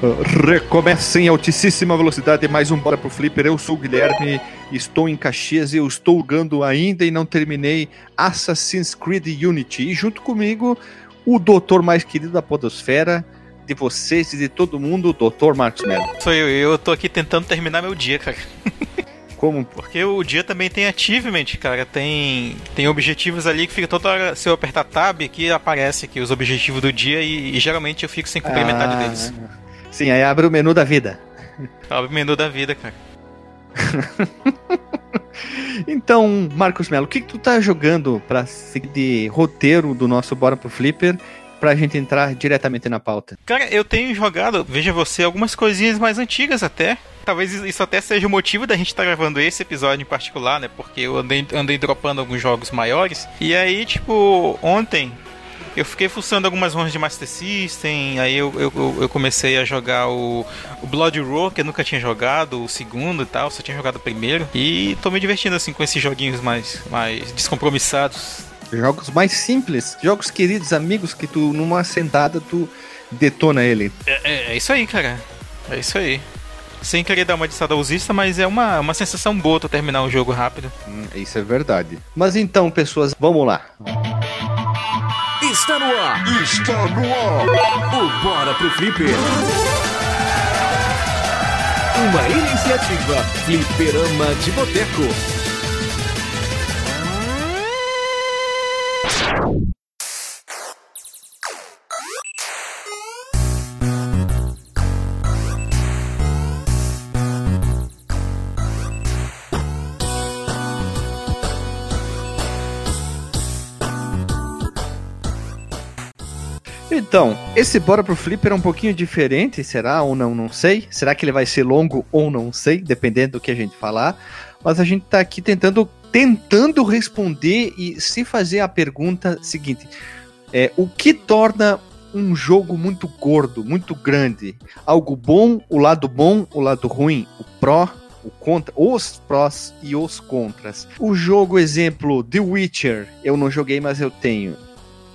Recomeça em altíssima velocidade mais um Bora pro Flipper. Eu sou o Guilherme, estou em Caxias e eu estou jogando ainda e não terminei Assassin's Creed Unity. E junto comigo, o doutor mais querido da podosfera, de vocês e de todo mundo, o doutor Marcos Mello. Sou eu, eu tô aqui tentando terminar meu dia, cara. Como? Porque o dia também tem achievement, cara. Tem, tem objetivos ali que fica toda hora. Se eu apertar tab, aqui aparece aqui os objetivos do dia e, e geralmente eu fico sem cumprir Ah, metade deles. Sim, aí abre o menu da vida. Abre o menu da vida, cara. Então, Marcos Mello, o que, que tu tá jogando pra seguir de roteiro do nosso Bora pro Flipper pra gente entrar diretamente na pauta? Cara, eu tenho jogado, veja você, algumas coisinhas mais antigas até. Talvez isso até seja o motivo da gente estar gravando esse episódio em particular, né? Porque eu andei, andei dropando alguns jogos maiores. E aí, tipo, ontem eu fiquei fuçando algumas ROMs de Master System. Aí eu, eu, eu- comecei a jogar o, o Blood Roar, que eu nunca tinha jogado, o segundo e tal, só tinha jogado o primeiro. E tô me divertindo assim com esses joguinhos mais, mais descompromissados. Jogos mais simples, jogos queridos, amigos, que tu, numa sentada, tu detona ele. É, é- é isso aí, cara. É isso aí. Sem querer dar uma de saudosista, mas é uma, uma sensação boa tu terminar um jogo rápido. Hum, isso é verdade. Mas então, pessoas, vamos lá. Está no ar. Está no ar. O Bora pro Flipper. Uma iniciativa Flipperama de Boteco. Então, esse Bora pro Flipper é um pouquinho diferente, será ou não, não sei. Será que ele vai ser longo ou não sei, dependendo do que a gente falar. Mas a gente tá aqui tentando, tentando responder e se fazer a pergunta seguinte: é, o que torna um jogo muito gordo, muito grande? Algo bom, o lado bom, o lado ruim, o pró, o contra, os prós e os contras. O jogo, exemplo, The Witcher, eu não joguei, mas eu tenho.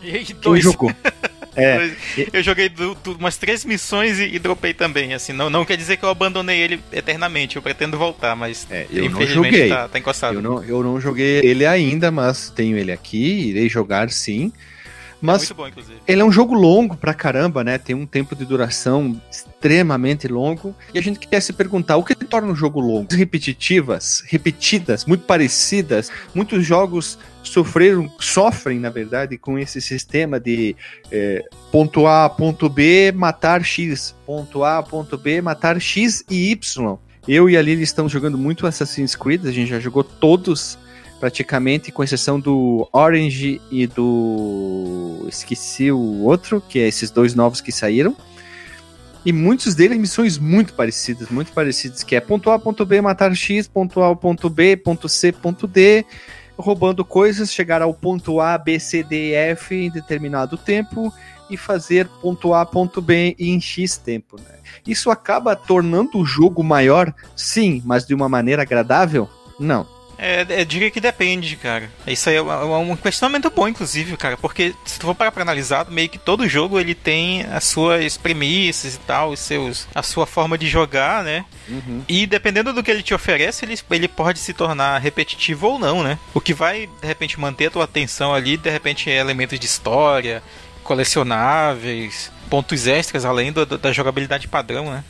E Quem dois, jogou? É, Eu joguei du- du- umas três missões e, e dropei também. Assim, não, não quer dizer que eu abandonei ele eternamente. Eu pretendo voltar, mas É, eu não infelizmente joguei. tá, tá encostado. Eu não, eu não joguei ele ainda, mas tenho ele aqui, irei jogar sim. Mas muito bom, inclusive. ele é um jogo longo pra caramba, né? Tem um tempo de duração extremamente longo. E a gente quer se perguntar o que torna um jogo longo? Repetitivas, repetidas, muito parecidas. Muitos jogos sofreram, sofrem, na verdade, com esse sistema de é, ponto A, ponto B, matar X. Ponto A, ponto B, matar X e Y. Eu e a Lili estamos jogando muito Assassin's Creed, a gente já jogou todos praticamente, com exceção do Orange e do. Esqueci o outro, que é esses dois novos que saíram. E muitos deles missões muito parecidas, muito parecidas, que é ponto A, ponto B, matar X, ponto A, ponto B, ponto C, ponto D, roubando coisas, chegar ao ponto A, B, C, D F em determinado tempo e fazer ponto A, ponto B em X tempo. Né? Isso acaba tornando o jogo maior, sim, mas de uma maneira agradável? Não. É, eu diria que depende, cara. Isso aí é é um questionamento bom, inclusive, cara, porque se tu for parar pra analisar, meio que todo jogo ele tem as suas premissas e tal, os seus, a sua forma de jogar, né? E dependendo do que ele te oferece, ele, ele pode se tornar repetitivo ou não, né? O que vai, de repente, manter a tua atenção ali, de repente, é elementos de história, colecionáveis, pontos extras, além do- do- da jogabilidade padrão, né?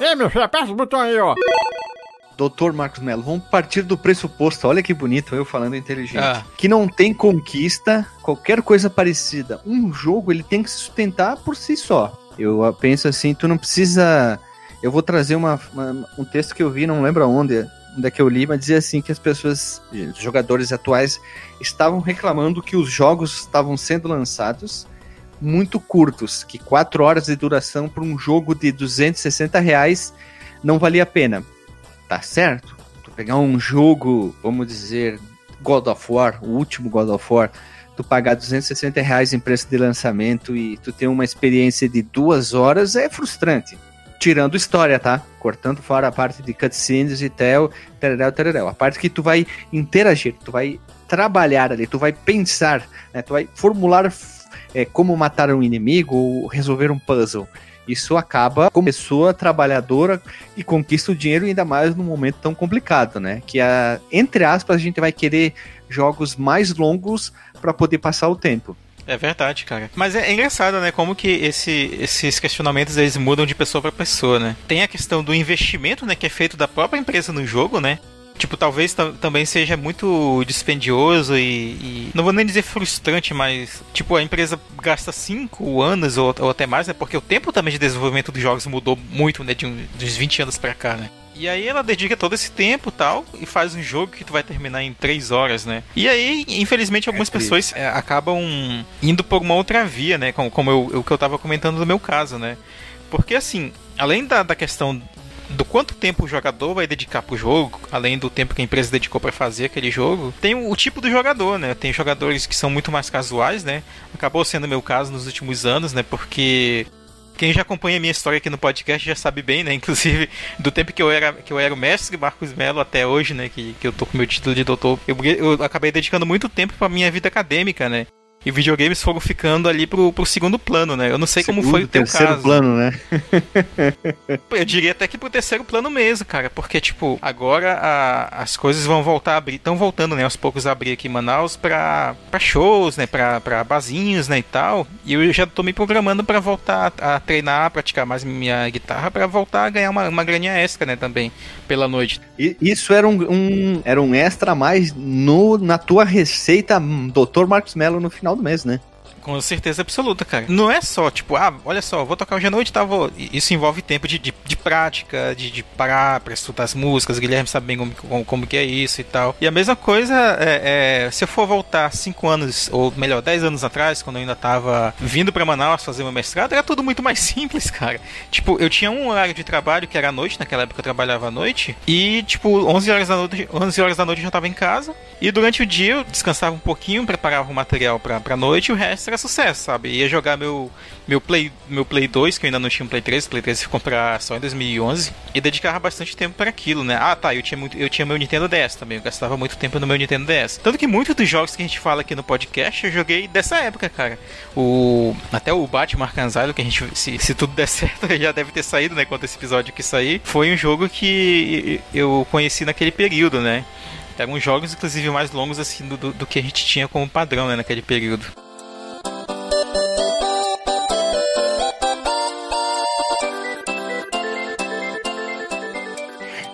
Ei, meu filho, aperta o botão aí, ó. Doutor Marcos Mello, vamos partir do pressuposto, olha que bonito eu falando inteligente, Ah. que não tem conquista, qualquer coisa parecida. Um jogo, ele tem que se sustentar por si só. Eu penso assim, tu não precisa... Eu vou trazer uma, uma- um texto que eu vi, não lembro aonde, onde é que eu li, mas dizia assim que as pessoas, os jogadores atuais, estavam reclamando que os jogos estavam sendo lançados muito curtos, que 4 horas de duração para um jogo de 260 reais não valia a pena. Tá certo? Tu pegar um jogo, vamos dizer, God of War, o último God of War, tu pagar 260 reais em preço de lançamento e tu ter uma experiência de duas horas é frustrante. Tirando história, tá? Cortando fora a parte de cutscenes e tel, tereréu, tereréu. A parte que tu vai interagir, tu vai trabalhar ali, tu vai pensar, né? Tu vai formular é, como matar um inimigo ou resolver um puzzle. Isso acaba como pessoa trabalhadora e conquista o dinheiro ainda mais num momento tão complicado, né? Que a, entre aspas a gente vai querer jogos mais longos para poder passar o tempo. É verdade, cara. Mas é, é, engraçado, né? Como que esse, esses questionamentos eles mudam de pessoa para pessoa, né? Tem a questão do investimento, né? Que é feito da própria empresa no jogo, né? Tipo, talvez também seja muito dispendioso e, e, Não vou nem dizer frustrante, mas. Tipo, a empresa gasta 5 anos ou, ou, até mais, né? Porque o tempo também de desenvolvimento dos jogos mudou muito, né? De um, dos 20 anos pra cá, né? E aí ela dedica todo esse tempo tal e faz um jogo que tu vai terminar em 3 horas, né? E aí, infelizmente, algumas é pessoas é, acabam indo por uma outra via, né? Como, como eu, o que eu tava comentando no meu caso, né? Porque assim, além da, da questão do quanto tempo o jogador vai dedicar pro jogo, além do tempo que a empresa dedicou para fazer aquele jogo, tem o, o, tipo do jogador, né? Tem jogadores que são muito mais casuais, né? Acabou sendo meu caso nos últimos anos, né? Porque quem já acompanha a minha história aqui no podcast já sabe bem, né? Inclusive, do tempo que eu era, que eu era o mestre Marcos Mello até hoje, né? Que, que eu tô com meu título de doutor, eu, eu acabei dedicando muito tempo pra minha vida acadêmica, né? E videogames foram ficando ali pro, pro segundo plano, né? Eu não sei Segundo, como foi o teu terceiro caso. plano, né? eu diria até que pro terceiro plano mesmo, cara. Porque, tipo, agora a, as coisas vão voltar a abrir. Estão voltando, né? Aos poucos a abrir aqui em Manaus pra, pra shows, né? Pra, pra bazinhos, né? E tal. E eu já tô me programando para voltar a, a, treinar, a praticar mais minha guitarra, para voltar a ganhar uma, uma graninha extra, né? Também, pela noite. E, isso era um, um, era um extra a mais no, na tua receita, Dr. Marcos Mello, no final final do mês, né? Com certeza absoluta, cara. Não é só, tipo, ah, olha só, vou tocar hoje à noite, tá? Vou... Isso envolve tempo de, de, de prática, de, de parar pra estudar as músicas. Guilherme sabe bem como, como, que é isso e tal. E a mesma coisa, é, é, se eu for voltar 5 anos, ou melhor, 10 anos atrás, quando eu ainda tava vindo pra Manaus fazer meu mestrado, era tudo muito mais simples, cara. Tipo, eu tinha um horário de trabalho que era à noite, naquela época eu trabalhava à noite, e, tipo, 11 horas da noite, 11 horas da noite eu já tava em casa, e durante o dia eu descansava um pouquinho, preparava o material pra, pra noite, e o resto era sucesso, sabe? Ia jogar meu, meu, Play, meu Play 2, que eu ainda não tinha um Play 3, o Play 3 eu comprar só em 2011, e dedicava bastante tempo para aquilo, né? Ah, tá, eu tinha, muito, eu tinha meu Nintendo DS também, eu gastava muito tempo no meu Nintendo DS. Tanto que muitos dos jogos que a gente fala aqui no podcast eu joguei dessa época, cara. O, até o Batman Arkham que a gente, se, se tudo der certo, já deve ter saído, né? Quando esse episódio que sair, foi um jogo que eu conheci naquele período, né? Eram jogos, inclusive, mais longos assim do, do, do que a gente tinha como padrão né, naquele período.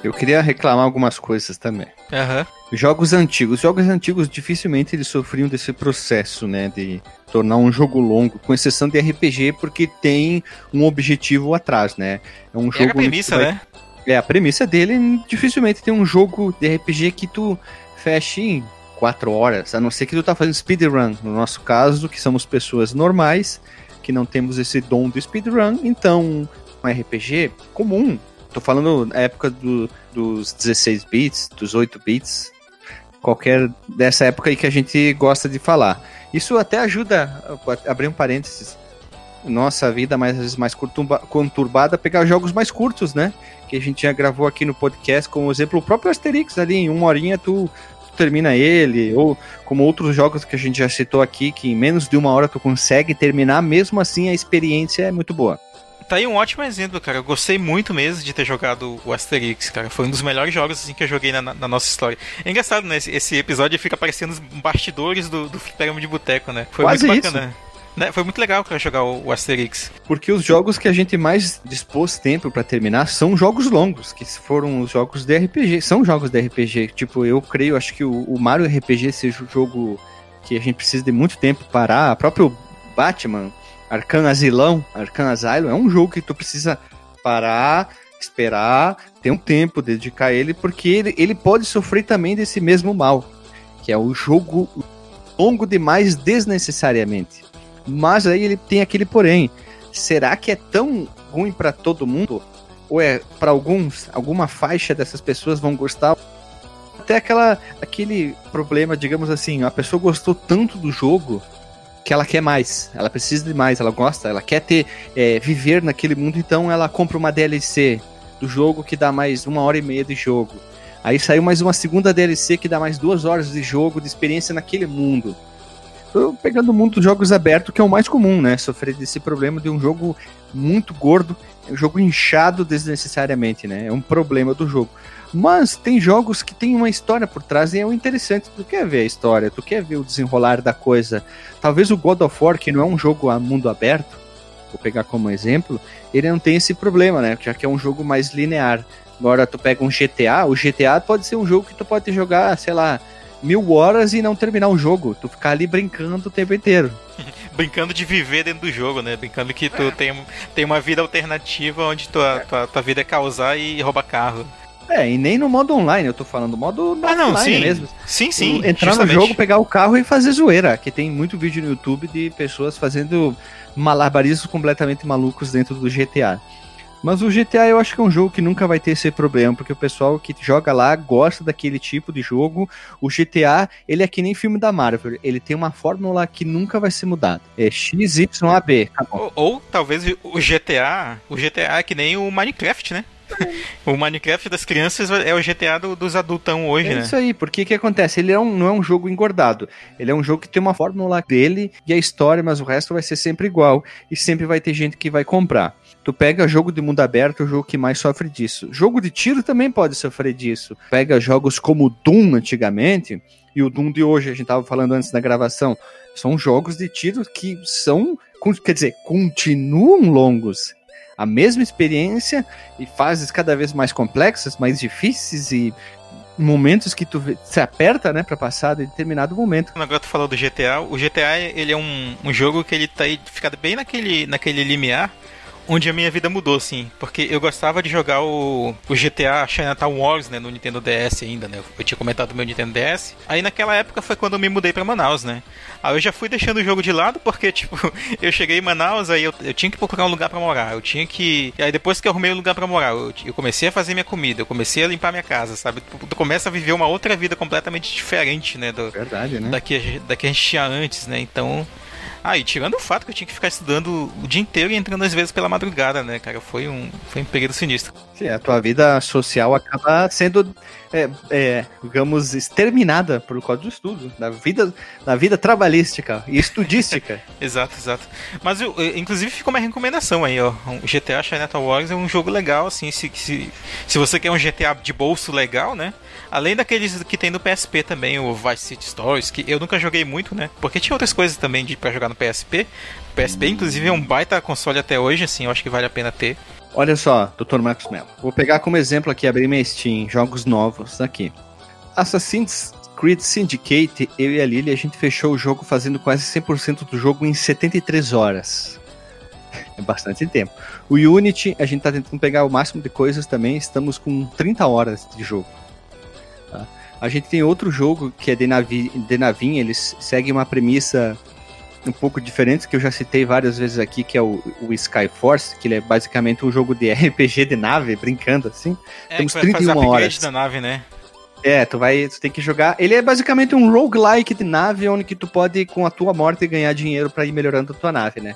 Eu queria reclamar algumas coisas também. Uhum. Jogos antigos. Jogos antigos dificilmente eles sofriam desse processo, né? De tornar um jogo longo, com exceção de RPG, porque tem um objetivo atrás, né? É um jogo. É a premissa, vai... né? É, a premissa dele dificilmente tem um jogo de RPG que tu feche em quatro horas, a não ser que tu tá fazendo speedrun. No nosso caso, que somos pessoas normais, que não temos esse dom do speedrun, então um RPG comum Tô falando na época do, dos 16 bits, dos 8 bits, qualquer dessa época aí que a gente gosta de falar. Isso até ajuda, abrir um parênteses, nossa vida mais, às vezes mais conturbada, pegar jogos mais curtos, né? Que a gente já gravou aqui no podcast, como exemplo, o próprio Asterix ali, em uma horinha tu, tu termina ele, ou como outros jogos que a gente já citou aqui, que em menos de uma hora tu consegue terminar, mesmo assim a experiência é muito boa. Tá aí um ótimo exemplo, cara. Eu gostei muito mesmo de ter jogado o Asterix, cara. Foi um dos melhores jogos assim, que eu joguei na, na nossa história. É engraçado, né? Esse, esse, episódio fica aparecendo os bastidores do, do Fliperama de Boteco, né? Foi Quase muito bacana. Isso. Né? Foi muito legal cara, jogar o, o, Asterix. Porque os jogos que a gente mais dispôs tempo para terminar são jogos longos, que foram os jogos de RPG. São jogos de RPG. Tipo, eu creio, acho que o, o Mario RPG seja o jogo que a gente precisa de muito tempo parar. A próprio Batman Arcan Asilão, Arcan Asylum, é um jogo que tu precisa parar, esperar, ter um tempo, dedicar ele, porque ele, ele pode sofrer também desse mesmo mal, que é o jogo longo demais desnecessariamente. Mas aí ele tem aquele porém. Será que é tão ruim para todo mundo? Ou é para alguns, alguma faixa dessas pessoas vão gostar? Até aquela aquele problema, digamos assim, a pessoa gostou tanto do jogo que ela quer mais, ela precisa de mais, ela gosta, ela quer ter é, viver naquele mundo, então ela compra uma DLC do jogo que dá mais uma hora e meia de jogo. Aí saiu mais uma segunda DLC que dá mais duas horas de jogo, de experiência naquele mundo. Tô pegando o mundo dos jogos abertos, que é o mais comum, né? Sofrer desse problema de um jogo muito gordo, um jogo inchado desnecessariamente, né? É um problema do jogo. Mas tem jogos que tem uma história por trás e é o interessante. Tu quer ver a história, tu quer ver o desenrolar da coisa. Talvez o God of War, que não é um jogo a mundo aberto, vou pegar como exemplo, ele não tem esse problema, né? Já que é um jogo mais linear. Agora tu pega um GTA, o GTA pode ser um jogo que tu pode jogar, sei lá, mil horas e não terminar o jogo. Tu ficar ali brincando o tempo inteiro. Brincando de viver dentro do jogo, né? Brincando que tu tem, tem uma vida alternativa onde tua, tua, tua vida é causar e roubar carro. É, e nem no modo online, eu tô falando modo Ah, não, sim. mesmo. Sim, sim. Entrar justamente. no jogo, pegar o carro e fazer zoeira. Que tem muito vídeo no YouTube de pessoas fazendo malabarismos completamente malucos dentro do GTA. Mas o GTA eu acho que é um jogo que nunca vai ter esse problema, porque o pessoal que joga lá gosta daquele tipo de jogo. O GTA, ele é que nem filme da Marvel, ele tem uma fórmula que nunca vai ser mudada. É X, Y, A, B. Acabou. Ou, ou talvez o GTA, o GTA é que nem o Minecraft, né? o Minecraft das crianças é o GTA do- dos adultão hoje, É né? isso aí, porque o que acontece? Ele é um- não é um jogo engordado. Ele é um jogo que tem uma fórmula dele e a história, mas o resto vai ser sempre igual. E sempre vai ter gente que vai comprar. Tu pega jogo de mundo aberto, é o jogo que mais sofre disso. Jogo de tiro também pode sofrer disso. Pega jogos como Doom antigamente, e o Doom de hoje, a gente tava falando antes da gravação, são jogos de tiro que são, quer dizer, continuam longos. A mesma experiência e fases cada vez mais complexas, mais difíceis e momentos que tu se aperta, né, para passar de determinado momento. Agora tu falou do GTA, o GTA ele é um, um jogo que ele tá aí, fica bem naquele, naquele limiar onde a minha vida mudou, assim. Porque eu gostava de jogar o, o GTA Chinatown Wars, né, no Nintendo DS ainda, né. Eu tinha comentado do meu Nintendo DS. Aí naquela época foi quando eu me mudei pra Manaus, né. Aí eu já fui deixando o jogo de lado porque, tipo, eu cheguei em Manaus, aí eu, eu tinha que procurar um lugar pra morar. Eu tinha que. Aí depois que eu arrumei um lugar pra morar, eu, eu comecei a fazer minha comida, eu comecei a limpar minha casa, sabe? Tu, tu começa a viver uma outra vida completamente diferente, né? Do, Verdade, né? da que, da que a gente tinha antes, né? Então. Ah, e tirando o fato que eu tinha que ficar estudando o dia inteiro e entrando às vezes pela madrugada, né, cara? Foi um, foi um período sinistro. Sim, a tua vida social acaba sendo, é, é, digamos, exterminada por causa do estudo, da vida, da vida trabalhística e estudística. Exato, exato. Mas, eu, inclusive, ficou uma recomendação aí, ó. O GTA Chinatown Wars é um jogo legal, assim, se, se, se você quer um GTA de bolso legal, né? Além daqueles que tem no PSP também, o Vice City Stories, que eu nunca joguei muito, né? Porque tinha outras coisas também de, pra jogar no PSP. O PSP, inclusive, é um baita console até hoje, assim, eu acho que vale a pena ter. Olha só, Dr. Marcos Mello. Vou pegar como exemplo aqui, abrir minha Steam, jogos novos aqui. Assassin's Creed Syndicate, eu e a Lily, a gente fechou o jogo fazendo quase 100% do jogo em 73 horas. É bastante tempo. O Unity, a gente tá tentando pegar o máximo de coisas também, estamos com 30 horas de jogo. tá? A gente tem outro jogo que é de, navi, de navinha, eles seguem uma premissa um pouco diferente, que eu já citei várias vezes aqui, que é o, o Skyforce, que ele é basicamente um jogo de RPG de nave, brincando assim. É, Temos que vai fazer 31 upgrade horas. da nave, né? É, tu vai, tu tem que jogar. Ele é basicamente um roguelike de nave, onde que tu pode, com a tua morte, ganhar dinheiro pra ir melhorando a tua nave, né?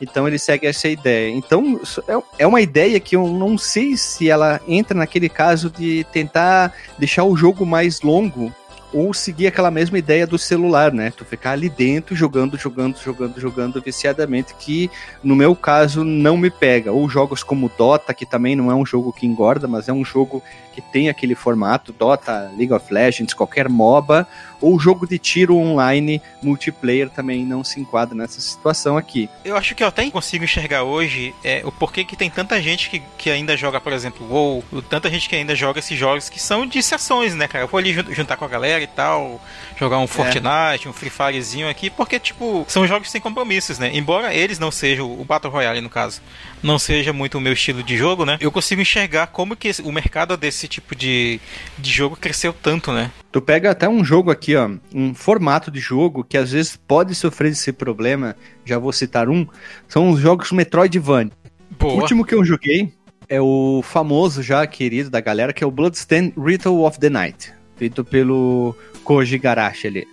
Então ele segue essa ideia. Então é- é uma ideia que eu não sei se ela entra naquele caso de tentar deixar o jogo mais longo ou seguir aquela mesma ideia do celular, né? Tu ficar ali dentro jogando, jogando, jogando, jogando viciadamente, que no meu caso não me pega. Ou jogos como Dota, que também não é um jogo que engorda, mas é um jogo que tem aquele formato, Dota, League of Legends, qualquer MOBA, ou jogo de tiro online, multiplayer também não se enquadra nessa situação aqui. Eu acho que eu até consigo enxergar hoje é, o porquê que tem tanta gente que, que ainda joga, por exemplo, WoW, tanta gente que ainda joga esses jogos que são de sessões, né, cara? Eu vou ali jun- juntar com a galera e tal, jogar um Fortnite, um Free Firezinho aqui, porque, tipo, são jogos sem compromissos, né? Embora eles não sejam, o Battle Royale, no caso, não seja muito o meu estilo de jogo, né? Eu consigo enxergar como que o mercado desse tipo de, de jogo cresceu tanto, né? Tu pega até um jogo aqui, ó, um formato de jogo que às vezes pode sofrer esse problema, já vou citar um, são os jogos Metroidvania. O Boa. último que eu joguei é o famoso já querido da galera, que é o Bloodstained Ritual of the Night, feito pelo Koji Garashi ali.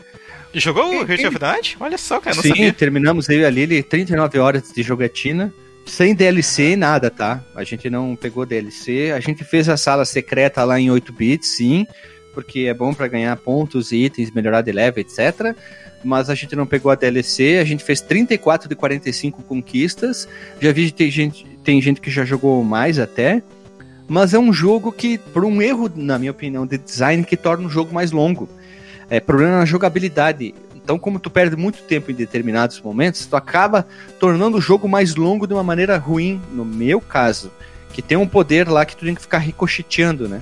Jogou o Heart of Night? Olha só, cara, não Sim, sabia. terminamos eu e a Lily 39 horas de jogatina, sem DLC nada, tá? A gente não pegou DLC, a gente fez a sala secreta lá em 8 bits, sim, porque é bom para ganhar pontos e itens, melhorar de level, etc. Mas a gente não pegou a DLC, a gente fez 34 de 45 conquistas. Já vi que tem gente, tem gente que já jogou mais até. Mas é um jogo que, por um erro, na minha opinião, de design, que torna o jogo mais longo. É problema na jogabilidade. Então, como tu perde muito tempo em determinados momentos, tu acaba tornando o jogo mais longo de uma maneira ruim, no meu caso. Que tem um poder lá que tu tem que ficar ricocheteando, né?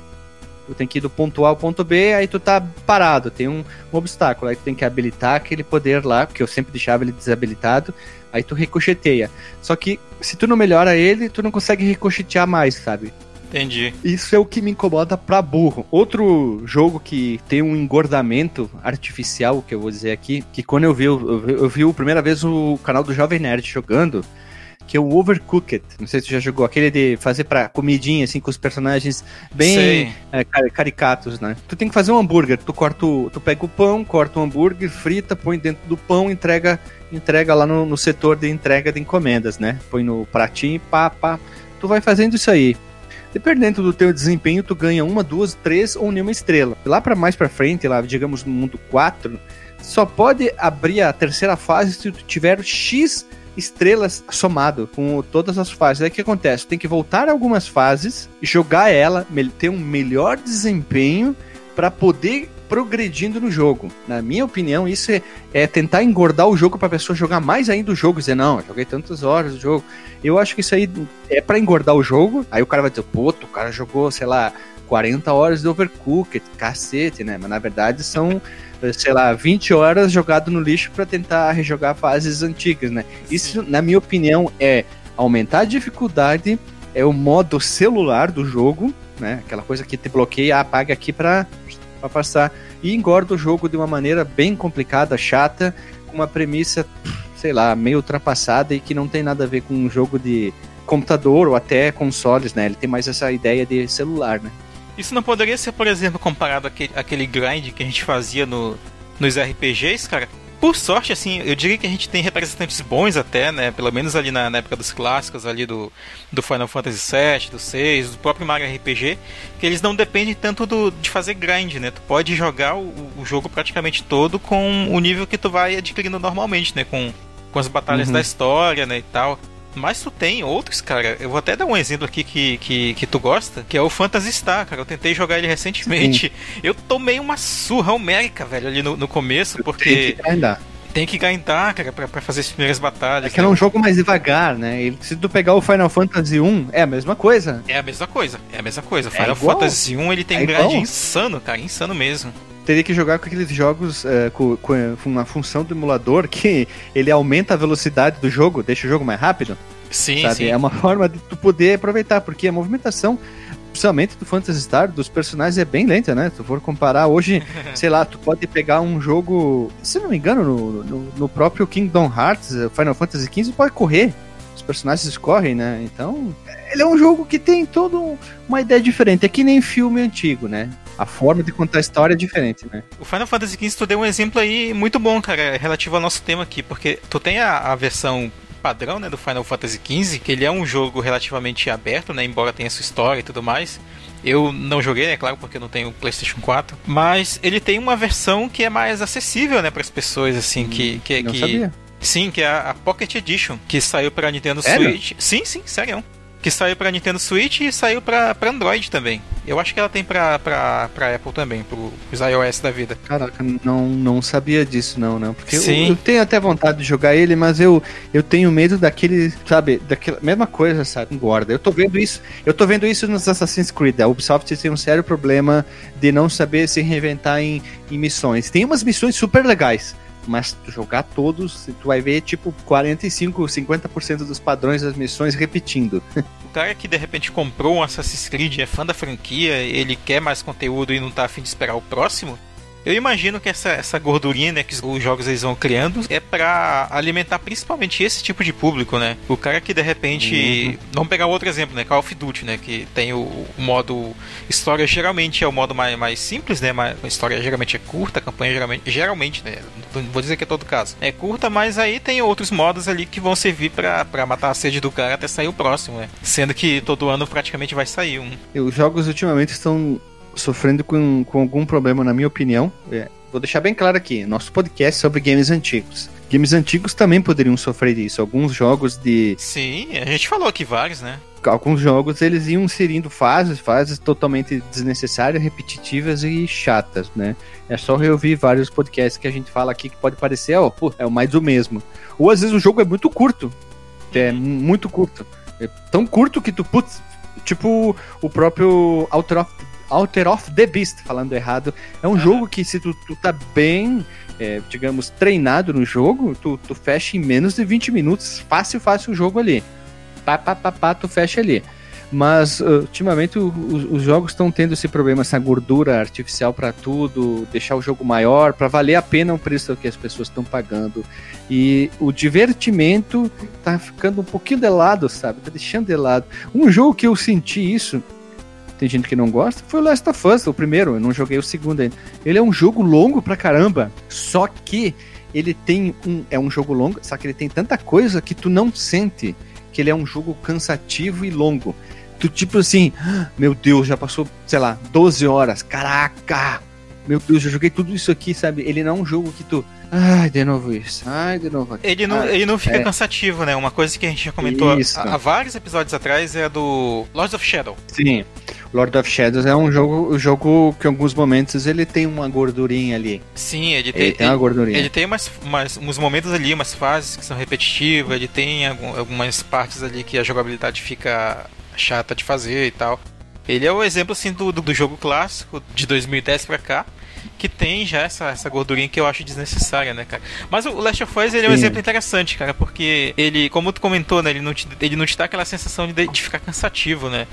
Tu tem que ir do ponto A ao ponto B, aí tu tá parado, tem um, um obstáculo, aí tu tem que habilitar aquele poder lá, porque eu sempre deixava ele desabilitado, aí tu ricocheteia. Só que se tu não melhora ele, tu não consegue ricochetear mais, sabe? Entendi. Isso é o que me incomoda pra burro. Outro jogo que tem um engordamento artificial, que eu vou dizer aqui, que quando eu vi, eu vi, eu vi a primeira vez o canal do Jovem Nerd jogando, que é o Overcooked. Não sei se tu já jogou. Aquele de fazer pra comidinha, assim, com os personagens bem é, car- caricatos, né? Tu tem que fazer um hambúrguer. Tu corta o, tu pega o pão, corta o hambúrguer, frita, põe dentro do pão, entrega entrega lá no, no setor de entrega de encomendas, né? Põe no pratinho e pá, pá. Tu vai fazendo isso aí. Dependendo do teu desempenho, tu ganha uma, duas, três ou nenhuma estrela. Lá pra mais pra frente, lá, digamos no mundo 4, só pode abrir a terceira fase se tu tiver X estrelas somado com todas as fases. Aí o que acontece? Tem que voltar algumas fases, jogar ela, ter um melhor desempenho para poder progredindo no jogo. Na minha opinião, isso é, é tentar engordar o jogo para a pessoa jogar mais ainda o jogo, dizer não, joguei tantas horas o jogo. Eu acho que isso aí é para engordar o jogo. Aí o cara vai dizer, puto, o cara jogou, sei lá, 40 horas de Overcooked, cacete, né? Mas na verdade são, sei lá, 20 horas jogado no lixo para tentar rejogar fases antigas, né? Isso, na minha opinião, é aumentar a dificuldade, é o modo celular do jogo, né? Aquela coisa que te bloqueia, apaga aqui para pra passar. E engorda o jogo de uma maneira bem complicada, chata, com uma premissa, sei lá, meio ultrapassada e que não tem nada a ver com um jogo de computador ou até consoles, né? Ele tem mais essa ideia de celular, né? Isso não poderia ser, por exemplo, comparado àquele, àquele grind que a gente fazia no, nos RPGs, cara? Por sorte, assim, eu diria que a gente tem representantes bons até, né? Pelo menos ali na, na época dos clássicos, ali do, do Final Fantasy VII, do 6, do próprio Mario RPG, que eles não dependem tanto do, de fazer grind, né? Tu pode jogar o, o jogo praticamente todo com o nível que tu vai adquirindo normalmente, né? Com, com as batalhas Uhum. da história, né? E tal. Mas tu tem outros, cara. Eu vou até dar um exemplo aqui que, que, que tu gosta, que é o Phantasy Star, cara. Eu tentei jogar ele recentemente. Eu tomei uma surra homérica, velho, ali no, no começo, Tem porque que grindar. tem que grindar, cara, pra, pra fazer as primeiras É batalhas. que era né? um jogo mais devagar, né? Se tu pegar o Final Fantasy 1, é a mesma coisa. É a mesma coisa, é a mesma coisa. É Final igual. Fantasy 1 ele tem É um grind igual. insano, cara, insano mesmo. Teria que jogar com aqueles jogos eh, com, com uma função do emulador que ele aumenta a velocidade do jogo, deixa o jogo mais rápido. Sim, sabe? sim. É uma forma de tu poder aproveitar, porque a movimentação, principalmente do Phantasy Star, dos personagens é bem lenta, né? Se tu for comparar hoje, sei lá, tu pode pegar um jogo, se não me engano, no, no, no próprio Kingdom Hearts, eh, Final Fantasy XV, pode correr. Os personagens correm, né? Então, ele é um jogo que tem toda um- uma ideia diferente. É que nem filme antigo, né? A forma de contar a história é diferente, né? O Final Fantasy XV tu deu um exemplo aí muito bom, cara, relativo ao nosso tema aqui, porque tu tem a, a versão padrão, né, do Final Fantasy XV, que ele é um jogo relativamente aberto, né, embora tenha sua história e tudo mais. Eu não joguei, é claro, porque eu não tenho o PlayStation 4, mas ele tem uma versão que é mais acessível, né, para as pessoas assim, que que Não que sabia. Sim, que é a, a Pocket Edition, que saiu pra Nintendo Sério? Switch. Sim, sim, sério. Que saiu pra Nintendo Switch e saiu pra, pra Android também. Eu acho que ela tem pra, pra, pra Apple também, pros iOS da vida. Caraca, não, não sabia disso, não, não. Porque eu, eu tenho até vontade de jogar ele, mas eu, eu tenho medo daquele, sabe, daquela mesma coisa, sabe? Engorda. Eu tô vendo isso, eu tô vendo isso nos Assassin's Creed. A Ubisoft tem um sério problema de não saber se reinventar em, em missões. Tem umas missões super legais. Mas tu jogar todos, tu vai ver tipo 45, 50% dos padrões das missões repetindo. O cara que de repente comprou um Assassin's Creed, é fã da franquia, ele quer mais conteúdo e não tá afim de esperar o próximo. Eu imagino que essa, essa gordurinha né, que os jogos eles vão criando é pra alimentar principalmente esse tipo de público, né? O cara que de repente. Vamos pegar outro exemplo, né? Call of Duty, né? Que tem o, o modo. História geralmente é o modo mais, mais simples, né? Mas a história geralmente é curta, a campanha geralmente. Geralmente, né? Não vou dizer que é todo caso. É curta, mas aí tem outros modos ali que vão servir pra, pra matar a sede do cara até sair o próximo, né? Sendo que todo ano praticamente vai sair um. E os jogos ultimamente estão sofrendo com, com algum problema, na minha opinião. É, vou deixar bem claro aqui: nosso podcast é sobre games antigos. Games antigos também poderiam sofrer disso. Alguns jogos de. Sim, a gente falou aqui vários, né? Alguns jogos eles iam inserindo fases, fases totalmente desnecessárias, repetitivas e chatas, né? É só reouvir vários podcasts que a gente fala aqui que pode parecer, ó, oh, é mais do mesmo. Ou às vezes o jogo é muito curto. É muito curto. É tão curto que tu, putz, tipo o próprio Outer of, Outer of the Beast, falando errado. É um uhum. jogo que se tu, tu tá bem, é, digamos, treinado no jogo, tu, tu fecha em menos de 20 minutos, fácil, fácil o jogo ali. Pá, pá, pá, pá, tu fecha ali. Mas uh, ultimamente o, o, os jogos estão tendo esse problema, essa gordura artificial para tudo, deixar o jogo maior, para valer a pena o preço que as pessoas estão pagando. E o divertimento tá ficando um pouquinho de lado, sabe? Tá deixando de lado. Um jogo que eu senti isso, tem gente que não gosta, foi o Last of Us, o primeiro, eu não joguei o segundo ainda. Ele é um jogo longo pra caramba, só que ele tem um. É um jogo longo, só que ele tem tanta coisa que tu não sente que ele é um jogo cansativo e longo tu tipo assim, meu Deus, já passou, sei lá, 12 horas, caraca, meu Deus, eu joguei tudo isso aqui, sabe? Ele não é um jogo que tu, ai, de novo isso, ai, de novo aqui. Ele não, ai, ele não fica é. cansativo, né? Uma coisa que a gente já comentou há, há, vários episódios atrás é a do Lords of Shadow. Sim. Lord of Shadows é um jogo, um jogo que em alguns momentos ele tem uma gordurinha ali. Sim, ele tem, ele tem uma gordurinha. Ele tem umas, umas, uns momentos ali, umas fases que são repetitivas, ele tem algumas partes ali que a jogabilidade fica chata de fazer e tal. Ele é o exemplo assim do, do jogo clássico de 2010 pra cá, que tem já essa, essa gordurinha que eu acho desnecessária, né, cara? Mas o Last of Us ele é um exemplo interessante, cara, porque ele, como tu comentou, né, ele não te, ele não te dá aquela sensação de, de ficar cansativo, né?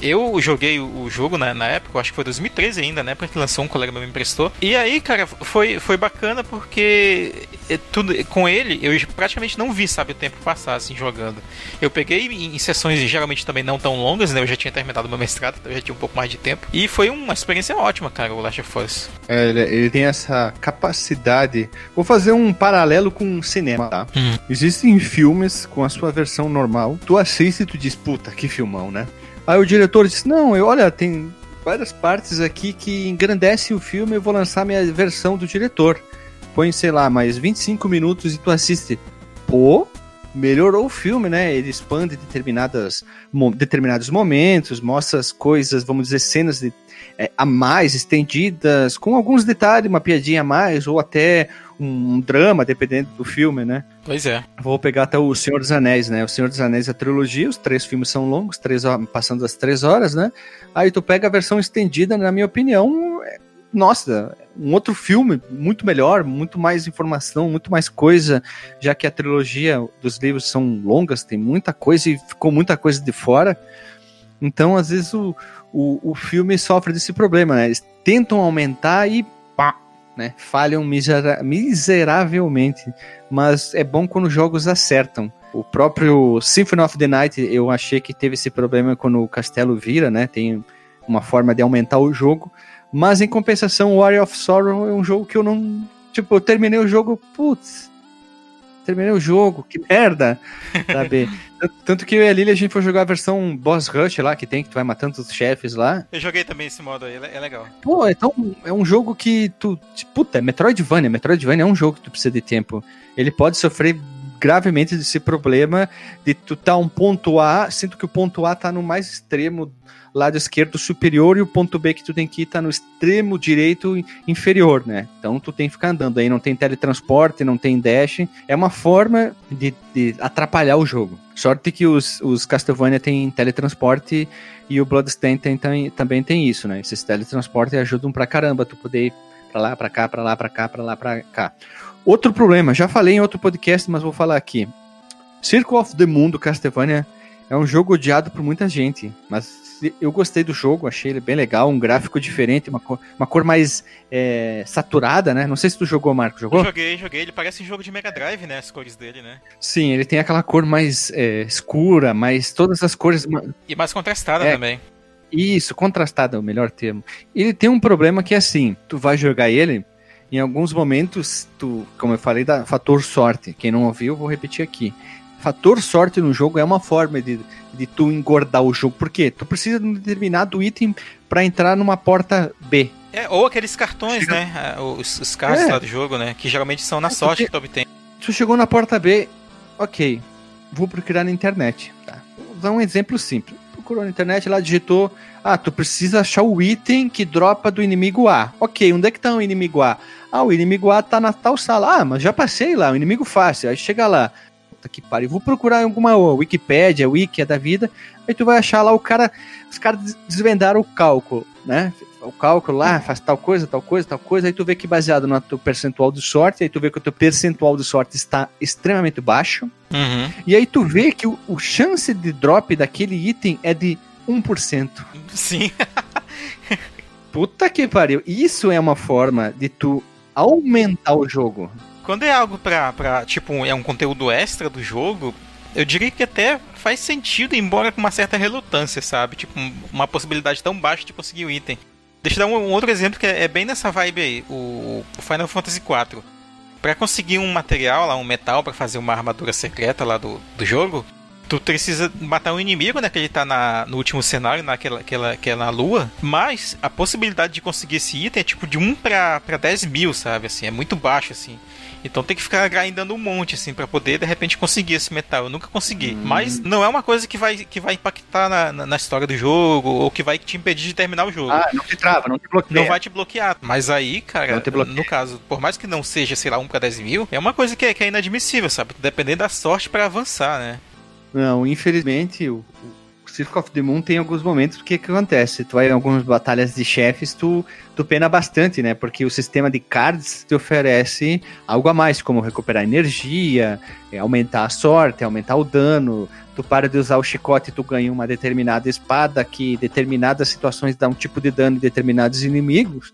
Eu joguei o jogo na, na época, acho que foi 2013 ainda, na época que lançou, um colega meu me emprestou. E aí, cara, foi, foi bacana porque é, tudo, com ele eu praticamente não vi, sabe, o tempo passar assim jogando. Eu peguei em, em sessões geralmente também não tão longas, né? Eu já tinha terminado meu mestrado, então eu já tinha um pouco mais de tempo. E foi uma experiência ótima, cara, o Last of Us. É, ele, ele tem essa capacidade. Vou fazer um paralelo com o cinema, tá? Hum. Existem filmes com a sua versão normal. Tu assiste e tu diz, puta, que filmão, né? Aí o diretor disse: Não, eu, olha, tem várias partes aqui que engrandecem o filme, eu vou lançar minha versão do diretor. Põe, sei lá, mais 25 minutos e tu assiste. Pô, melhorou o filme, né? Ele expande determinadas, mo determinados momentos, mostra as coisas, vamos dizer, cenas de, é, a mais estendidas, com alguns detalhes, uma piadinha a mais, ou até um, drama, dependendo do filme, né? Pois é. Vou pegar até o Senhor dos Anéis, né? O Senhor dos Anéis é a trilogia, os três filmes são longos, três passando das três horas, né? Aí tu pega a versão estendida, na minha opinião, é, nossa, um outro filme muito melhor, muito mais informação, muito mais coisa, já que a trilogia dos livros são longas, tem muita coisa e ficou muita coisa de fora. Então, às vezes, o, o, o filme sofre desse problema, né? Eles tentam aumentar e pá, né? Falham misera miseravelmente, mas é bom quando os jogos acertam. O próprio Symphony of the Night, eu achei que teve esse problema quando o castelo vira, né? Tem uma forma de aumentar o jogo, mas em compensação, Warrior of Sorrow é um jogo que eu não, tipo, eu terminei o jogo, putz, terminei o jogo, que merda, sabe? Tanto que eu e a Lily a gente foi jogar a versão Boss Rush lá, que tem, que tu vai matando os chefes lá. Eu joguei também esse modo aí, é legal. Pô, então é um jogo que tu. Puta, é Metroidvania. Metroidvania é um jogo que tu precisa de tempo. Ele pode sofrer gravemente desse problema de tu tá um ponto A, sinto que o ponto A tá no mais extremo lado esquerdo superior e o ponto B que tu tem que ir tá no extremo direito inferior, né? Então tu tem que ficar andando aí, não tem teletransporte, não tem dash. É uma forma de, de atrapalhar o jogo. Sorte que os, os Castlevania tem teletransporte e o Bloodstained tem, tem, também tem isso, né? Esses teletransportes ajudam pra caramba tu poder ir pra lá, pra cá, pra lá, pra cá, pra lá, pra cá. Outro problema, já falei em outro podcast, mas vou falar aqui. Circle of the Moon do Castlevania é um jogo odiado por muita gente, mas eu gostei do jogo, achei ele bem legal, um gráfico diferente, uma cor, uma cor mais é, saturada, né? Não sei se tu jogou, Marco, jogou? Eu joguei, joguei. Ele parece um jogo de Mega Drive, né? As cores dele, né? Sim, ele tem aquela cor mais é, escura, mais todas as cores... E mais contrastada é, também. Isso, contrastada é o melhor termo. Ele tem um problema que é assim, tu vai jogar ele, em alguns momentos, tu, como eu falei, dá fator sorte. Quem não ouviu, vou repetir aqui fator sorte no jogo é uma forma de, de tu engordar o jogo. Por quê? Tu precisa de um determinado item para entrar numa porta B. É, ou aqueles cartões, Chega... né? Ah, os, os cards é. lá do jogo, né? Que geralmente são na é, sorte que tu obtém. Tu chegou na porta B, ok. Vou procurar na internet. Tá? Vou dar um exemplo simples. Procurou na internet, lá digitou. Ah, tu precisa achar o item que dropa do inimigo A. Ok, onde é que tá o inimigo A? Ah, o inimigo A tá na tal sala. Ah, mas já passei lá, o inimigo fácil. Aí chega lá. Puta que pariu. Vou procurar em alguma Wikipédia, Wiki da vida. Aí tu vai achar lá o cara. Os caras desvendaram o cálculo, né? O cálculo lá, faz tal coisa, tal coisa, tal coisa. Aí tu vê que baseado no teu percentual de sorte, aí tu vê que o teu percentual de sorte está extremamente baixo. Uhum. E aí tu vê que o, o chance de drop daquele item é de 1%. Sim. Puta que pariu. Isso é uma forma de tu aumentar o jogo. Quando é algo pra, pra tipo, é um conteúdo extra do jogo, eu diria que até faz sentido, embora com uma certa relutância, sabe? Tipo, uma possibilidade tão baixa de conseguir o item. Deixa eu dar um, um outro exemplo que é, é, bem nessa vibe aí, o, o Final Fantasy IV. Para conseguir um material lá, um metal para fazer uma armadura secreta lá do, do jogo, tu precisa matar um inimigo, né? Que ele tá na, no último cenário, naquela aquela, que é na lua. Mas a possibilidade de conseguir esse item é tipo de 1 pra, pra 10 mil, sabe? Assim, é muito baixo, assim. Então tem que ficar grindando um monte, assim, para poder de repente conseguir esse metal. Eu nunca consegui. Hum. Mas não é uma coisa que vai, que vai impactar na, na, na, história do jogo ou que vai te impedir de terminar o jogo. Ah, não te trava, não te bloqueia. Não vai te bloquear. Mas aí, cara, no caso, por mais que não seja, sei lá, 1 para 10 mil, é uma coisa que é, que é inadmissível, sabe? Depender da sorte para avançar, né? Não, infelizmente, o, o Circle of the Moon tem alguns momentos que acontece? Tu vai em algumas batalhas de chefes, tu, tu pena bastante, né? Porque o sistema de cards te oferece algo a mais, como recuperar energia, é, aumentar a sorte, aumentar o dano. Tu para de usar o chicote tu ganha uma determinada espada que determinadas situações dá um tipo de dano em determinados inimigos.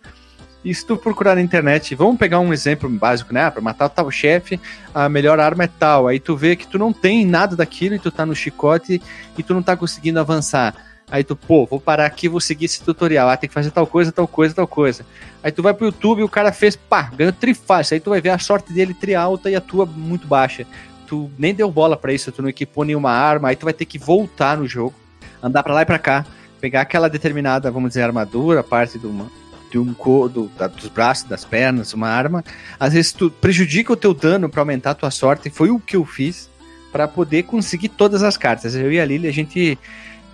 E se tu procurar na internet, vamos pegar um exemplo básico, né? Ah, pra matar tal chefe, a melhor arma é tal. Aí tu vê que tu não tem nada daquilo e tu tá no chicote e tu não tá conseguindo avançar. Aí tu, pô, vou parar aqui vou seguir esse tutorial. Ah, tem que fazer tal coisa, tal coisa, tal coisa. Aí tu vai pro YouTube e o cara fez, pá, ganhou trifácil. Aí tu vai ver a sorte dele tri alta e a tua muito baixa. Tu nem deu bola para isso, tu não equipou nenhuma arma. Aí tu vai ter que voltar no jogo, andar para lá e pra cá, pegar aquela determinada, vamos dizer, armadura, parte de uma, de um do, da, dos braços, das pernas, uma arma. Às vezes tu prejudica o teu dano para aumentar a tua sorte. Foi o que eu fiz para poder conseguir todas as cartas. Eu e a Lily, a gente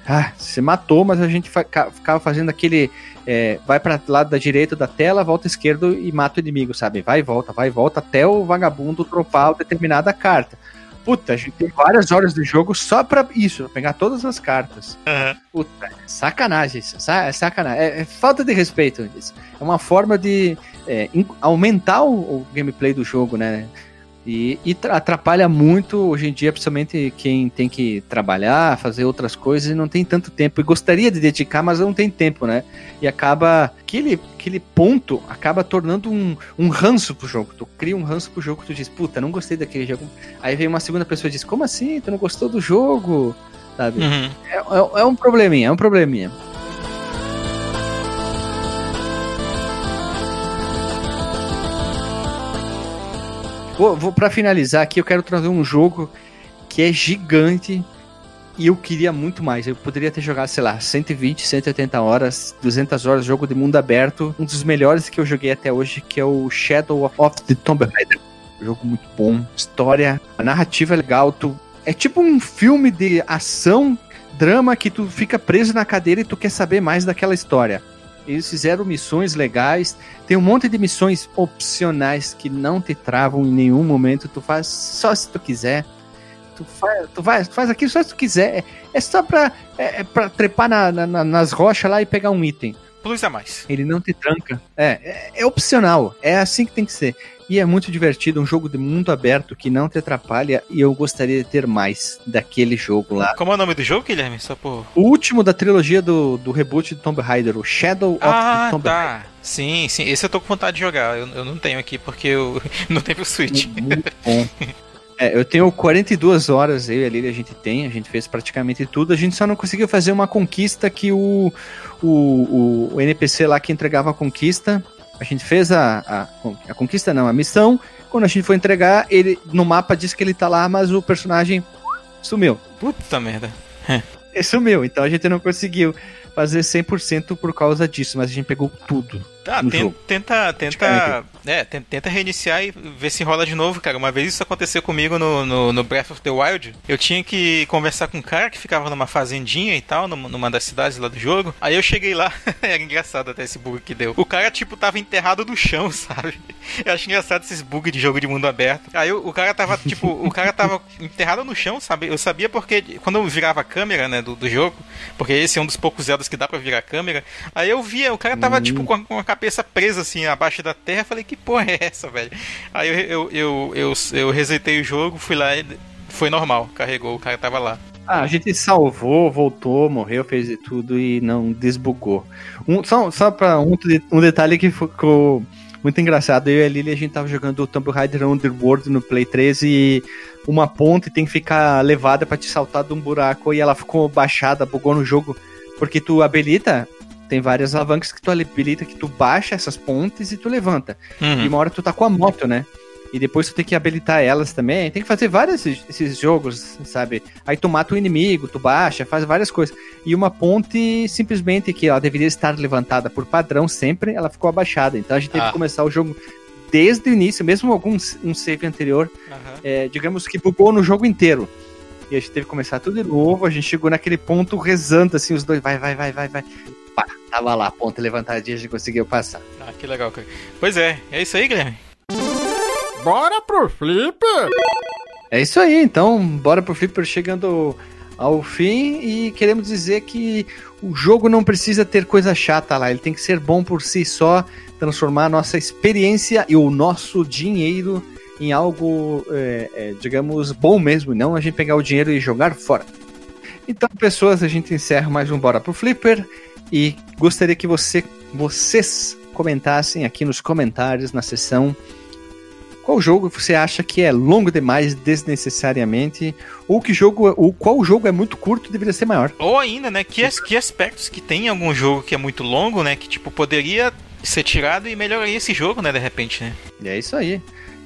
ah, se matou, mas a gente ficava fazendo aquele é, vai para lado da direita da tela, volta esquerdo e mata o inimigo, sabe? Vai e volta, vai e volta até o vagabundo dropar determinada carta. Puta, a gente tem várias horas de jogo só pra isso, pra pegar todas as cartas. Uhum. Puta, é sacanagem isso. É sacanagem. É, é, falta de respeito isso. É uma forma de é, aumentar o, o, gameplay do jogo, né? E, e atrapalha muito hoje em dia, principalmente quem tem que trabalhar, fazer outras coisas e não tem tanto tempo. E gostaria de dedicar, mas não tem tempo, né? E acaba. Aquele, aquele ponto acaba tornando um, um ranço pro jogo. Tu cria um ranço pro jogo, tu diz, puta, não gostei daquele jogo. Aí vem uma segunda pessoa e diz, como assim? Tu não gostou do jogo? Sabe? Uhum. É, é, é um probleminha, é um probleminha. Vou, vou para finalizar aqui, eu quero trazer um jogo que é gigante e eu queria muito mais. Eu poderia ter jogado, sei lá, 120, 180 horas, 200 horas, jogo de mundo aberto. Um dos melhores que eu joguei até hoje, que é o Shadow of the Tomb Raider. Jogo muito bom, história, a narrativa é legal. Tu... É tipo um filme de ação, drama que tu fica preso na cadeira e tu quer saber mais daquela história. Eles fizeram missões legais. Tem um monte de missões opcionais que não te travam em nenhum momento. Tu faz só se tu quiser. Tu faz, tu faz, faz aquilo só se tu quiser. É, é só pra, é, é pra trepar na, na, nas rochas lá e pegar um item. Plus a mais. Ele não te tranca. É, é, é opcional. É assim que tem que ser. E é muito divertido, um jogo de mundo aberto que não te atrapalha e eu gostaria de ter mais daquele jogo lá. Como é o nome do jogo, Guilherme? Só por... O último da trilogia do, do reboot de Tomb Raider, o Shadow ah, of Tomb tá. Raider. Sim, sim, esse eu tô com vontade de jogar. Eu, eu não tenho aqui porque eu não tenho pro Switch. Muito bom. É, eu tenho 42 horas, eu e a Lili a gente tem, a gente fez praticamente tudo, a gente só não conseguiu fazer uma conquista que o, o, o, o NPC lá que entregava a conquista, a gente fez a, a, a conquista, não, a missão. Quando a gente foi entregar, ele no mapa diz que ele tá lá, mas o personagem sumiu. Puta merda. E sumiu, então a gente não conseguiu fazer 100% por causa disso, mas a gente pegou tudo. Tá, no ten- jogo. tenta, tenta, é, ten- tenta reiniciar e ver se rola de novo, cara. Uma vez isso aconteceu comigo no, no, no Breath of the Wild. Eu tinha que conversar com um cara que ficava numa fazendinha e tal, numa, das cidades lá do jogo. Aí eu cheguei lá, era engraçado até esse bug que deu. O cara, tipo, tava enterrado no chão, sabe? Eu acho engraçado esses bugs de jogo de mundo aberto. Aí o, o cara tava, tipo, o cara tava enterrado no chão, sabe? Eu sabia porque quando eu virava a câmera, né, do, do jogo, porque esse é um dos poucos Zeldas que dá pra virar a câmera. Aí eu via, o cara tava, tipo, com a, com a cabeça presa, assim, abaixo da terra. Falei, que porra é essa, velho? Aí eu, eu, eu, eu, eu resetei o jogo, fui lá e foi normal, carregou, o cara tava lá. Ah, a gente salvou, voltou, morreu, fez tudo e não desbugou. Um, só só pra um, um detalhe que ficou muito engraçado, eu e a Lily, a gente tava jogando o Tomb Raider Underworld no Play 3 e uma ponte tem que ficar levada pra te saltar de um buraco e ela ficou baixada, bugou no jogo, porque tu habilita, tem várias alavancas que tu habilita, que tu baixa essas pontes e tu levanta. Uhum. E uma hora tu tá com a moto, né? E depois tu tem que habilitar elas também. Tem que fazer vários esses, jogos, sabe? Aí tu mata o inimigo, tu baixa, faz várias coisas. E uma ponte, simplesmente, que ela deveria estar levantada por padrão sempre, ela ficou abaixada. Então a gente teve Ah. que começar o jogo desde o início, mesmo algum um save anterior, Aham. é, digamos que bugou no jogo inteiro. E a gente teve que começar tudo de novo, a gente chegou naquele ponto rezando, assim, os dois, vai, vai, vai, vai, vai. Tava lá, a ponte levantadinha, a gente conseguiu passar. Ah, que legal, cara. Pois é, é isso aí, Guilherme. Bora pro Flipper! É isso aí, então bora pro Flipper chegando ao fim e queremos dizer que o jogo não precisa ter coisa chata lá, ele tem que ser bom por si só, transformar a nossa experiência e o nosso dinheiro em algo, é, é, digamos, bom mesmo, não a gente pegar o dinheiro e jogar fora. Então, pessoas, a gente encerra mais um Bora pro Flipper e gostaria que você, vocês comentassem aqui nos comentários, na seção, qual jogo você acha que é longo demais desnecessariamente? Ou que jogo, ou qual jogo é muito curto e deveria ser maior? Ou ainda, né, que, as- que aspectos que tem em algum jogo que é muito longo, né, que tipo poderia ser tirado e melhoraria esse jogo, né, de repente, né? E é isso aí.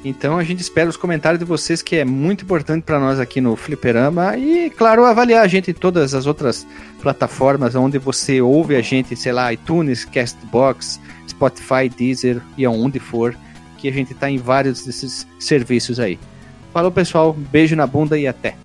Então a gente espera os comentários de vocês, que é muito importante para nós aqui no Fliperama. E, claro, avaliar a gente em todas as outras plataformas onde você ouve a gente, sei lá, iTunes, Castbox, Spotify, Deezer e aonde for, que a gente tá em vários desses serviços aí. Falou, pessoal. Beijo na bunda e até.